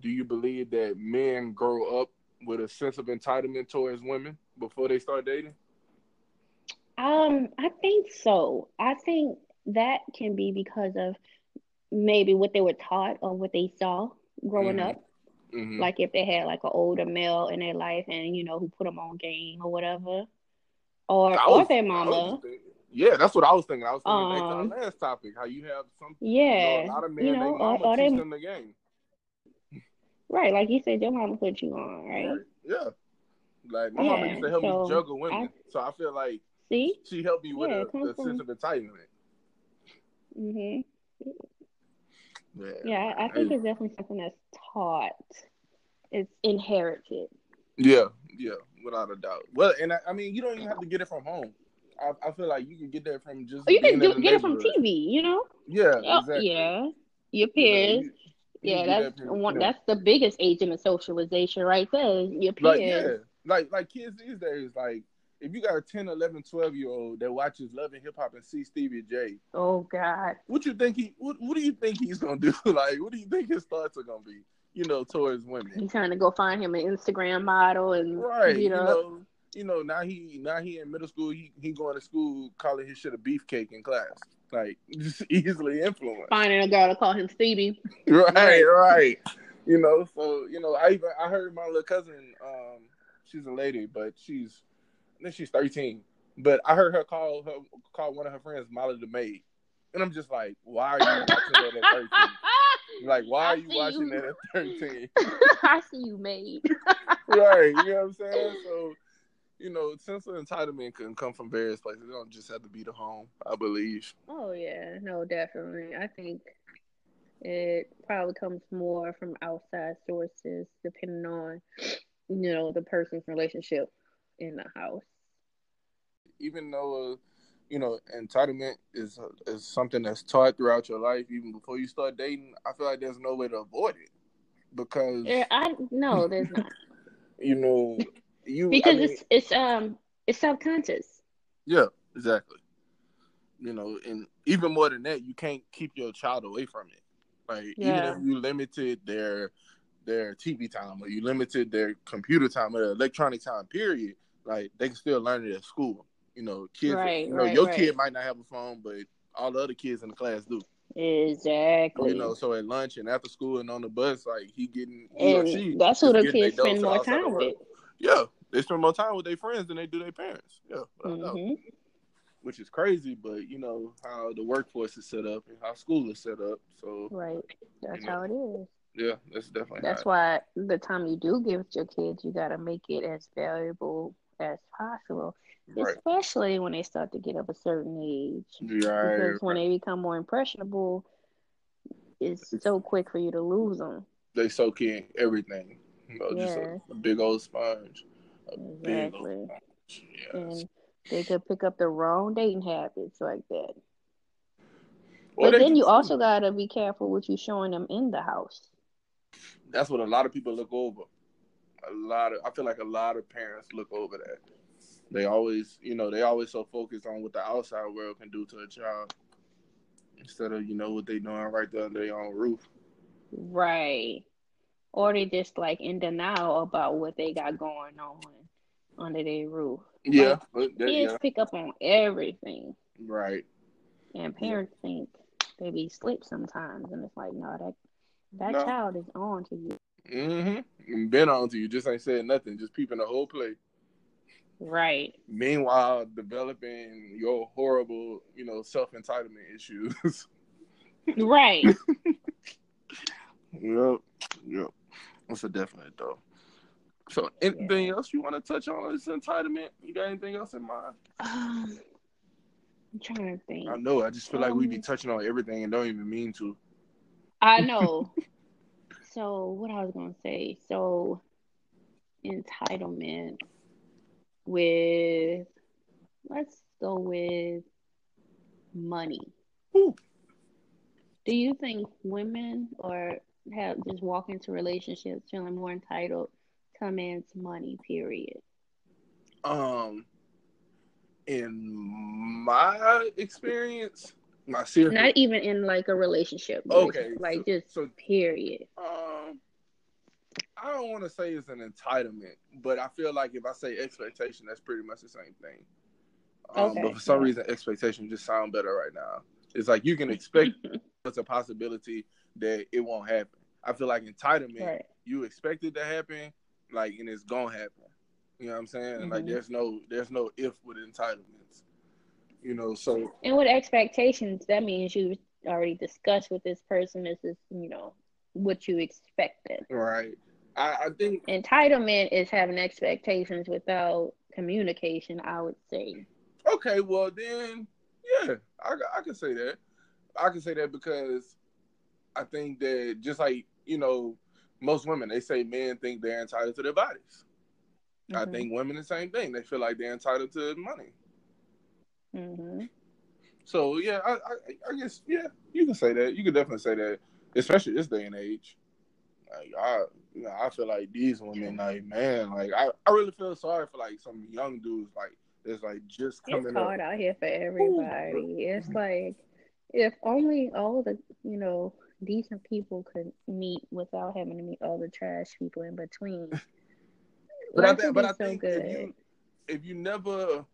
Do you believe that men grow up with a sense of entitlement towards women before they start dating? Um, I think so. I think that can be because of maybe what they were taught or what they saw growing Mhm. up. Mm-hmm. Like if they had like an older male in their life and you know who put them on game or whatever, or I or was- their was mama. Yeah, that's what I was thinking. I was thinking back to Um, our last topic, how you have some, Yeah, you know, a lot of men, you know, or, mama or teach they them the game. right, like you said, your mama put you on, right? Right. Yeah. Like my mama used to help so me juggle women, so I feel like See? she helped me with Yeah, a, a sense of entitlement. hmm Yeah, Yeah, I, I think it's definitely something that's taught. It's inherited. Yeah, yeah, without a doubt. Well, and I, I mean, you don't even have to get it from home. I, I feel like you can get that from just Or you can do, get it from. TV, you know? Yeah, Oh, exactly. Yeah, your You know, peers. you- you yeah, that's that one. you know, That's the biggest agent of socialization, right there. Your peers. like yeah, like like kids these days, like if you got a 10, 11, 12 year old that watches Love and Hip Hop and see Stevie J, Oh God. what you think he what what do you think he's gonna do? *laughs* like what do you think his thoughts are gonna be? You know, towards women. He's trying to go find him an Instagram model and Right. you You know. You know, now he now he in middle school, he he going to school calling his shit a beefcake in class. Like *laughs* just easily influenced. finding a girl to call him Stevie. Right, right. You know, so you know, I even I heard my little cousin, um, she's a lady, but she's I think she's thirteen. But I heard her call her call one of her friends Molly the maid. And I'm just like, why are you watching that at thirteen? *laughs* Like, why are you watching you. that at thirteen? *laughs* I see you made. right. You know what I'm saying? So, you know, sense of entitlement can come from various places. It don't just have to be the home, I believe. Oh yeah, no, definitely. I think it probably comes more from outside sources, depending on you know the person's relationship in the house. Even though, uh, you know, entitlement is is something that's taught throughout your life, even before you start dating, I feel like there's no way to avoid it because Yeah, I no, there's not *laughs* you know you I because mean, it's it's um it's subconscious. yeah exactly you know and even more than that you can't keep your child away from it like Yeah. even if you limited their their tv time or you limited their computer time or their electronic time period like they can still learn it at school you know kids Right, you know right, your right. kid might not have a phone but all the other kids in the class do Exactly. you know so at lunch and after school and on the bus like he getting he or and she that's who is the kids spend more time with. yeah they spend more time with their friends than they do their parents yeah without a doubt. hmm which is crazy, but you know how the workforce is set up and how school is set up. So Right. That's You know, how it is. yeah, that's definitely That's why the time you do give your kids, you got to make it as valuable as possible, right, especially when they start to get up a certain age. right, Because when they become more impressionable, it's so quick for you to lose them. they soak in everything. You know, just Yeah. a, a big old sponge, Exactly. Yes. And they could pick up the wrong dating habits like that. Or but then you also got to be careful what you showing them in the house. that's what a lot of people look over. A lot of I feel like a lot of parents look over that. They always, you know, they always so focused on what the outside world can do to a child instead of you know what they doing right there under their own roof. Right. Or they just like in denial about what they got going on under their roof. Yeah, but that- Kids yeah, pick up on everything. right. And parents think they be sleep sometimes and it's like, no, that that No. child is on to you. Mm-hmm. Been on to you, just ain't said nothing, just peeping the whole play. Right. Meanwhile, developing your horrible, you know, self entitlement issues. *laughs* right. *laughs* yep. Yep. That's a definite though. So, anything yeah. else you want to touch on this entitlement? You got anything else in mind? Um, I'm trying to think. I know. I just feel um, like we be um, touching on everything and don't even mean to. I *laughs* know. so, what I was gonna say. So, entitlement with let's go with money. Ooh. Do you think women or have just walk into relationships feeling more entitled man's money, period? Um in my experience, my serious not even in like a relationship. Okay. Like so, just so, period. Um I don't want to say it's an entitlement, but I feel like if I say expectation, that's pretty much the same thing. Um, okay. But for some reason, expectation just sound better right now. It's like you can expect *laughs* it's a possibility that it won't happen. I feel like entitlement, right. you expect it to happen, like, and it's gonna happen. You know what I'm saying? Mm-hmm. Like, there's no, there's no if with entitlements. You know, so and with expectations, that means you already discussed with this person. This is, you know, what you expected. Right. I, I think entitlement is having expectations without communication. I would say. Okay, well then, yeah, I I can say that. I can say that because I think that just like you know, most women they say men think they're entitled to their bodies. Mm-hmm. I think women the same thing. They feel like they're entitled to money. Mm-hmm. So yeah, I, I, I guess yeah, you can say that. You can definitely say that, especially this day and age. Like I, you know, I feel like these women, like man, like I, I really feel sorry for like some young dudes, like it's like just coming. It's hard up. out here for everybody. Ooh. It's like if only all the you know decent people could meet without having to meet all the trash people in between. *laughs* but I, th- but I so think good. if you if you never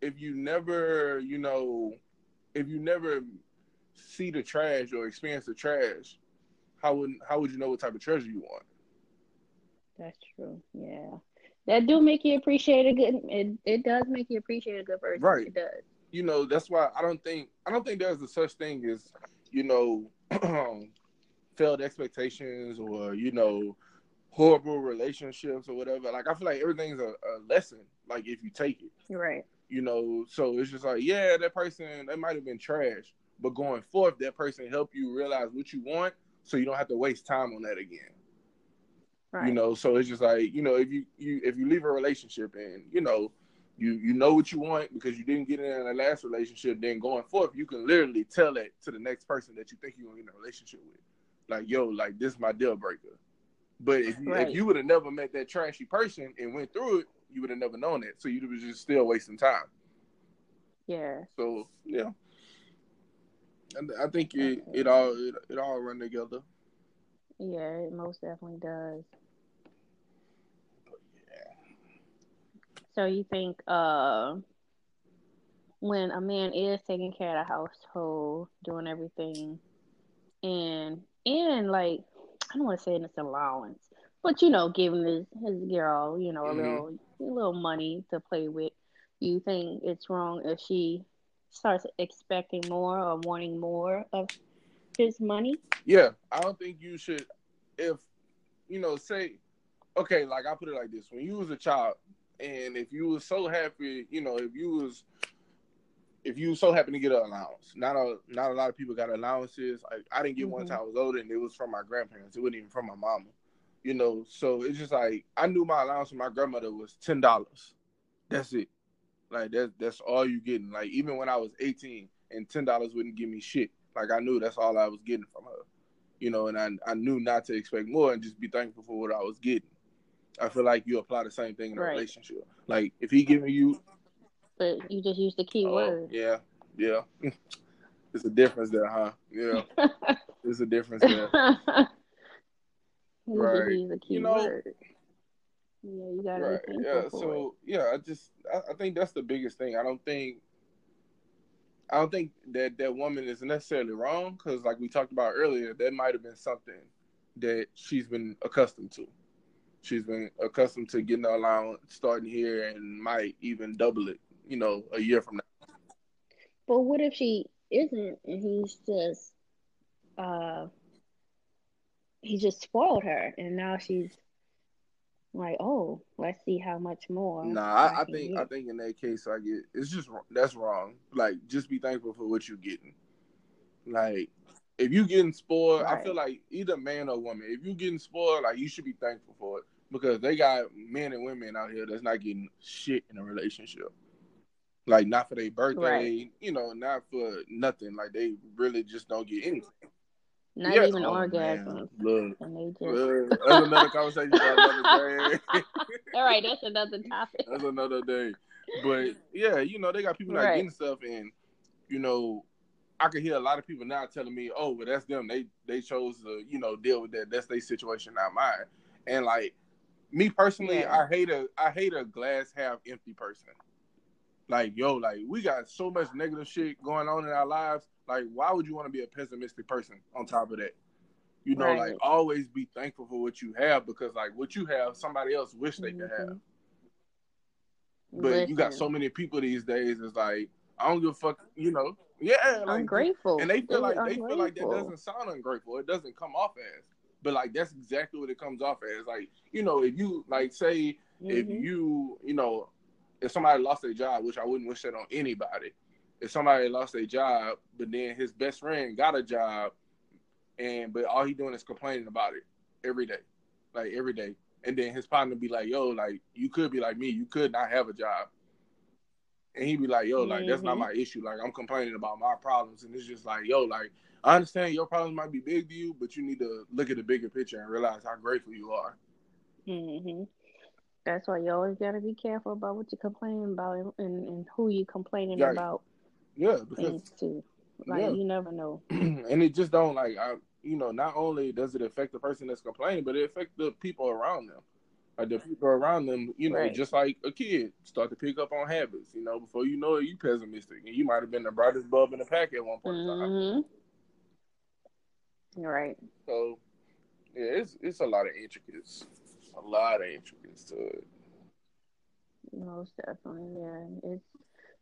if you never you know if you never see the trash or experience the trash how would how would you know what type of treasure you want? That's true. Yeah, that do make you appreciate a good. It it does make you appreciate a good person. Right. It does. You know that's why I don't think I don't think there's a such thing as you know *clears throat* failed expectations or you know horrible relationships or whatever. Like I feel like everything's a, a lesson. Like if you take it. Right. You know, so it's just like yeah, that person they might have been trash, but going forth, that person helped you realize what you want so you don't have to waste time on that again. Right. You know, so it's just like you know, if you you if you leave a relationship and you know you you know what you want because you didn't get in the last relationship, then going forth, you can literally tell it to the next person that you think you're gonna get in a relationship with, like yo, like this is my deal breaker. But if you, right. if you would have never met that trashy person and went through it, you would have never known that. So you was just still wasting time. Yeah. So yeah. I think it, it all it, it all run together. Yeah, it most definitely does. So you think uh when a man is taking care of the household, doing everything, and and like I don't want to say it's allowance, but you know, giving his his girl, you know, a mm-hmm. little a little money to play with. You think it's wrong if she starts expecting more or wanting more of his money. Yeah, I don't think you should. If you know, say, okay, like I put it like this: when you was a child, and if you was so happy, you know, if you was if you so happen to get an allowance, not a not a lot of people got allowances. I, I didn't get mm-hmm. one until I was older, and it was from my grandparents. It wasn't even from my mama, you know. So it's just like I knew my allowance from my grandmother was ten dollars. That's it. Like that's that's all you getting. Like even when I was 18 and ten dollars wouldn't give me shit. Like I knew that's all I was getting from her. You know, and I I knew not to expect more and just be thankful for what I was getting. I feel like you apply the same thing in a right. relationship. Like if he giving you But you just use the key oh, word. Yeah, yeah. *laughs* it's a difference there, huh? Yeah. *laughs* There's a difference there. *laughs* right. you know, word. Yeah, you gotta right. Yeah, so it. yeah, I just I, I, think that's the biggest thing. I don't think I don't think that that woman is necessarily wrong because, like we talked about earlier, that might have been something that she's been accustomed to. She's been accustomed to getting the allowance starting here and might even double it, you know, a year from now. But what if she isn't and he's just uh he just spoiled her and now she's like, oh, let's see how much more. Nah, I, I think get. I think in that case, I get it's just that's wrong. Like, just be thankful for what you're getting. Like, if you getting spoiled, right. I feel like either man or woman, if you getting spoiled, like you should be thankful for it because they got men and women out here that's not getting shit in a relationship. Like not for their birthday, right. you know, not for nothing. Like they really just don't get anything. Not yes. even oh, orgasms. Look, and they just... look, that's another conversation another *laughs* day. All right, that's another topic. That's another day. But yeah, you know, they got people right. getting stuff, and you know, I can hear a lot of people now telling me, "Oh, but that's them. They they chose to you know deal with that. That's their situation, not mine." And like me personally, yeah. I hate a I hate a glass half empty person. Like yo, like we got so much negative shit going on in our lives like, why would you want to be a pessimistic person on top of that? You know, right. like always be thankful for what you have because like what you have, somebody else wish they mm-hmm. could have. But Listen. you got so many people these days. It's like I don't give a fuck. You know, yeah, like, ungrateful. And they feel like they feel like that doesn't sound ungrateful. It doesn't come off as. But like that's exactly what it comes off as. Like you know, if you like say mm-hmm. if you you know if somebody lost their job, which I wouldn't wish that on anybody if somebody lost their job, but then his best friend got a job, and but all he doing is complaining about it every day, like every day, and then his partner be like, "Yo, like you could be like me, you could not have a job," and he be like, "Yo, like mm-hmm. that's not mm-hmm. my issue. Like I'm complaining about my problems, and it's just like, yo, like I understand your problems might be big to you, but you need to look at the bigger picture and realize how grateful you are." Mm-hmm. That's why you always gotta be careful about what you're complaining about and, and who you're complaining yeah. about. Yeah, because too. Like yeah. you never know. *clears throat* and it just don't like I you know, not only does it affect the person that's complaining, but it affects the people around them. Like the people around them, you know, right. just like a kid, start to pick up on habits. You know, before you know it, you pessimistic, and you might have been the brightest bulb in the pack at one point mm-hmm. You're right. So, yeah, it's it's a lot of intricacies, a lot of intricacies to it. Most definitely, yeah. It's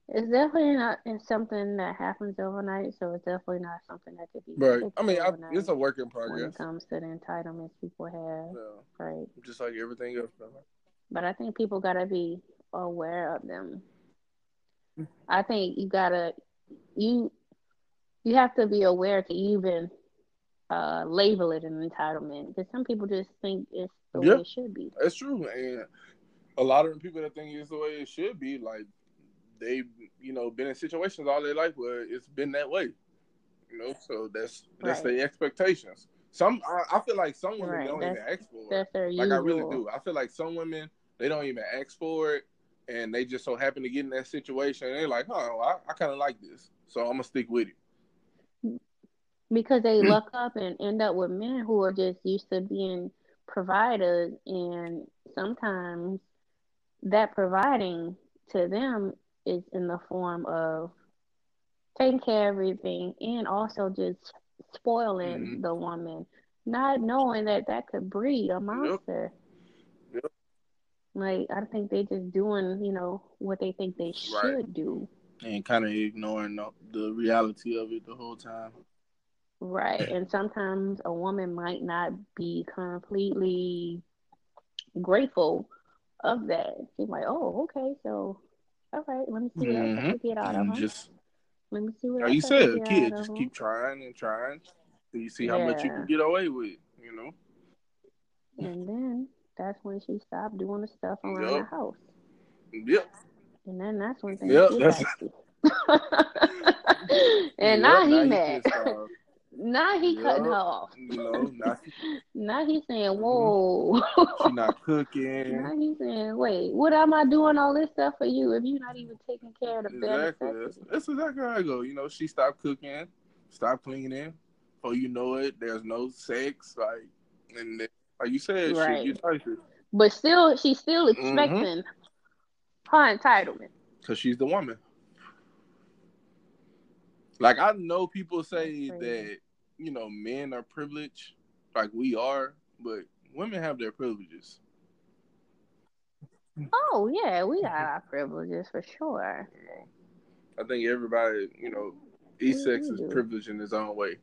it's definitely not it's something that happens overnight, so it's definitely not something that could be right. I mean, I, it's a work in progress when it comes to the entitlements people have, yeah. right? Just like everything else. But I think people gotta be aware of them. I think you gotta you you have to be aware to even uh, label it an entitlement because some people just think it's the way it should be. That's true, and a lot of people that think it's the way it should be, like they've you know been in situations all their life where it's been that way. You know, so that's that's right. their expectations. Some I, I, feel like some women right. don't that's, even ask for it. like usual. I really do. I feel like some women they don't even ask for it, and they just so happen to get in that situation. And they're like, "Oh, I, I kind of like this, so I'm gonna stick with it." Because they mm. look up and end up with men who are just used to being providers, and sometimes that providing to them is in the form of taking care of everything and also just spoiling mm-hmm. the woman, not knowing that that could breed a monster. Yep. Yep. Like I think they're just doing, you know, what they think they should right. do, and kind of ignoring the, the reality of it the whole time. Right, and sometimes a woman might not be completely grateful of that. She's like, "Oh, okay, so all right, let me see what mm-hmm. I can get out of them. Just let me see what. Like you said, kid, just keep trying and trying till you see how yeah. much you can get away with. You know. And then that's when she stopped doing the stuff around yep. the house. Yep. And then that's when things yep, get *laughs* and yep, now he mad. Now he cutting her off. Know, now, *laughs* now he's saying, mm-hmm. "Whoa, she's not *laughs* cooking." Now he's saying, "Wait, what am I doing all this stuff for you if you're not even taking care of the exactly. That's, that's exactly how I go. You know, she stopped cooking, stopped cleaning. Oh, you know it, there's no sex. Like, and then, like you said, right. shit, you But still, she's still mm-hmm. expecting mm-hmm. her entitlement because she's the woman. Like I know people say that you know, men are privileged like we are, but women have their privileges. Oh yeah, we got our privileges for sure. I think everybody, you know, each sex is privileged in his own way.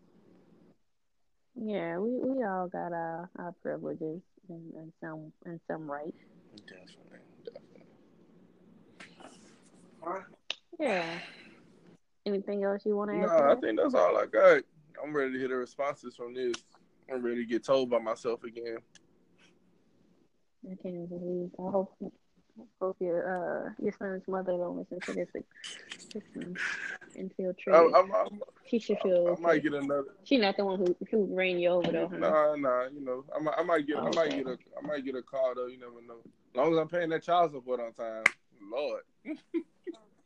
Yeah, we, we all got our, our privileges and, and some and some rights. Definitely, definitely. Yeah. Anything else you want to add? No, I think that's all I got. I'm ready to hear the responses from this. I'm ready to get told by myself again. I can't believe. I hope, hope your uh your son's mother don't listen to this, and feel I'm, she should feel. I, I might get another. She's not the one who who ran you over though. Huh? Nah, nah. You know, I might, I might get. I might get a, I might get a call though. You never know. As long as I'm paying that child support on time, Lord. *laughs*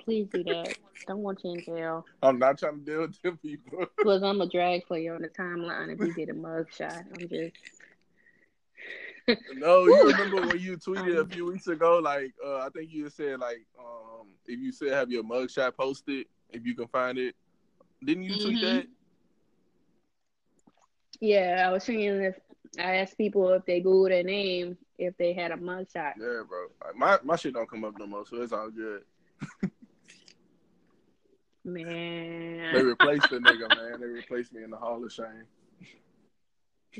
Please do that. Don't want you in jail. I'm not trying to deal with them people. *laughs* Because I'm a drag for you on the timeline if you get a mug shot. I'm just. no, you remember when you tweeted a few weeks ago? Like, uh, I think you said like, um, if you said have your mugshot posted, if you can find it, didn't you tweet mm-hmm. that? Yeah, I was saying if I asked people if they Google their name, if they had a mugshot. Yeah, bro. My my shit don't come up no more, so it's all good. *laughs* man. They replaced the nigga, man. They replaced me in the Hall of Shame.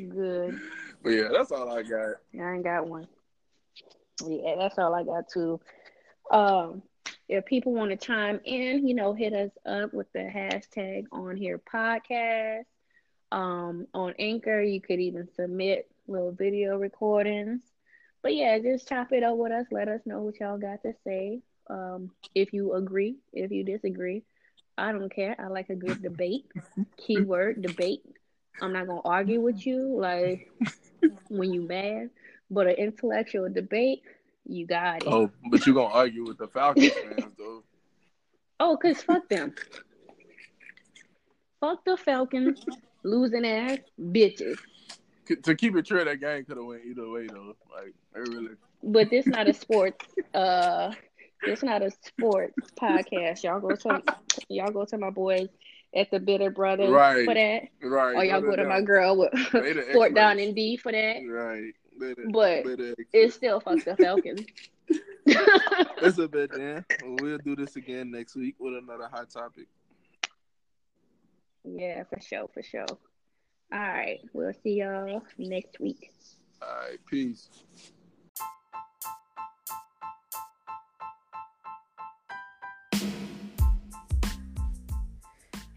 Good. But yeah, that's all I got. I ain't got one. Yeah, that's all I got too. Um, if people want to chime in, you know, hit us up with the hashtag on here podcast. Um, on Anchor, you could even submit little video recordings. But yeah, just chop it up with us. Let us know what y'all got to say. Um, if you agree, if you disagree, I don't care. I like a good debate. *laughs* Keyword debate. I'm not gonna argue with you like when you mad, but an intellectual debate, you got it. Oh, but you gonna argue with the Falcons fans though? Oh, cause fuck them. fuck the Falcons, losing ass bitches. To keep it true, that game could have went either way though. Like, they really. But this not a sports. Uh, it's not a sports podcast. Y'all go to y'all go to my boys at the Bitter Brothers right, for that. Right. Or y'all go to my girl with *laughs* Fort Down and D for that. Right. but it's still fuck the Falcons. *laughs* it's a bit, *laughs* man. We'll do this again next week with another hot topic. Yeah, for sure, for sure. All right. We'll see y'all next week. All right. Peace.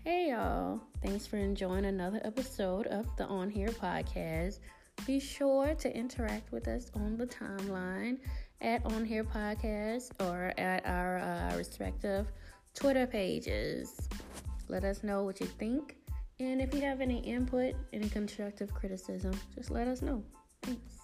Hey y'all, thanks for enjoying another episode of the On Here podcast. Be sure to interact with us on the timeline at On Here Podcast or at our uh, respective Twitter pages. Let us know what you think. And if you have any input, any constructive criticism, just let us know. Thanks.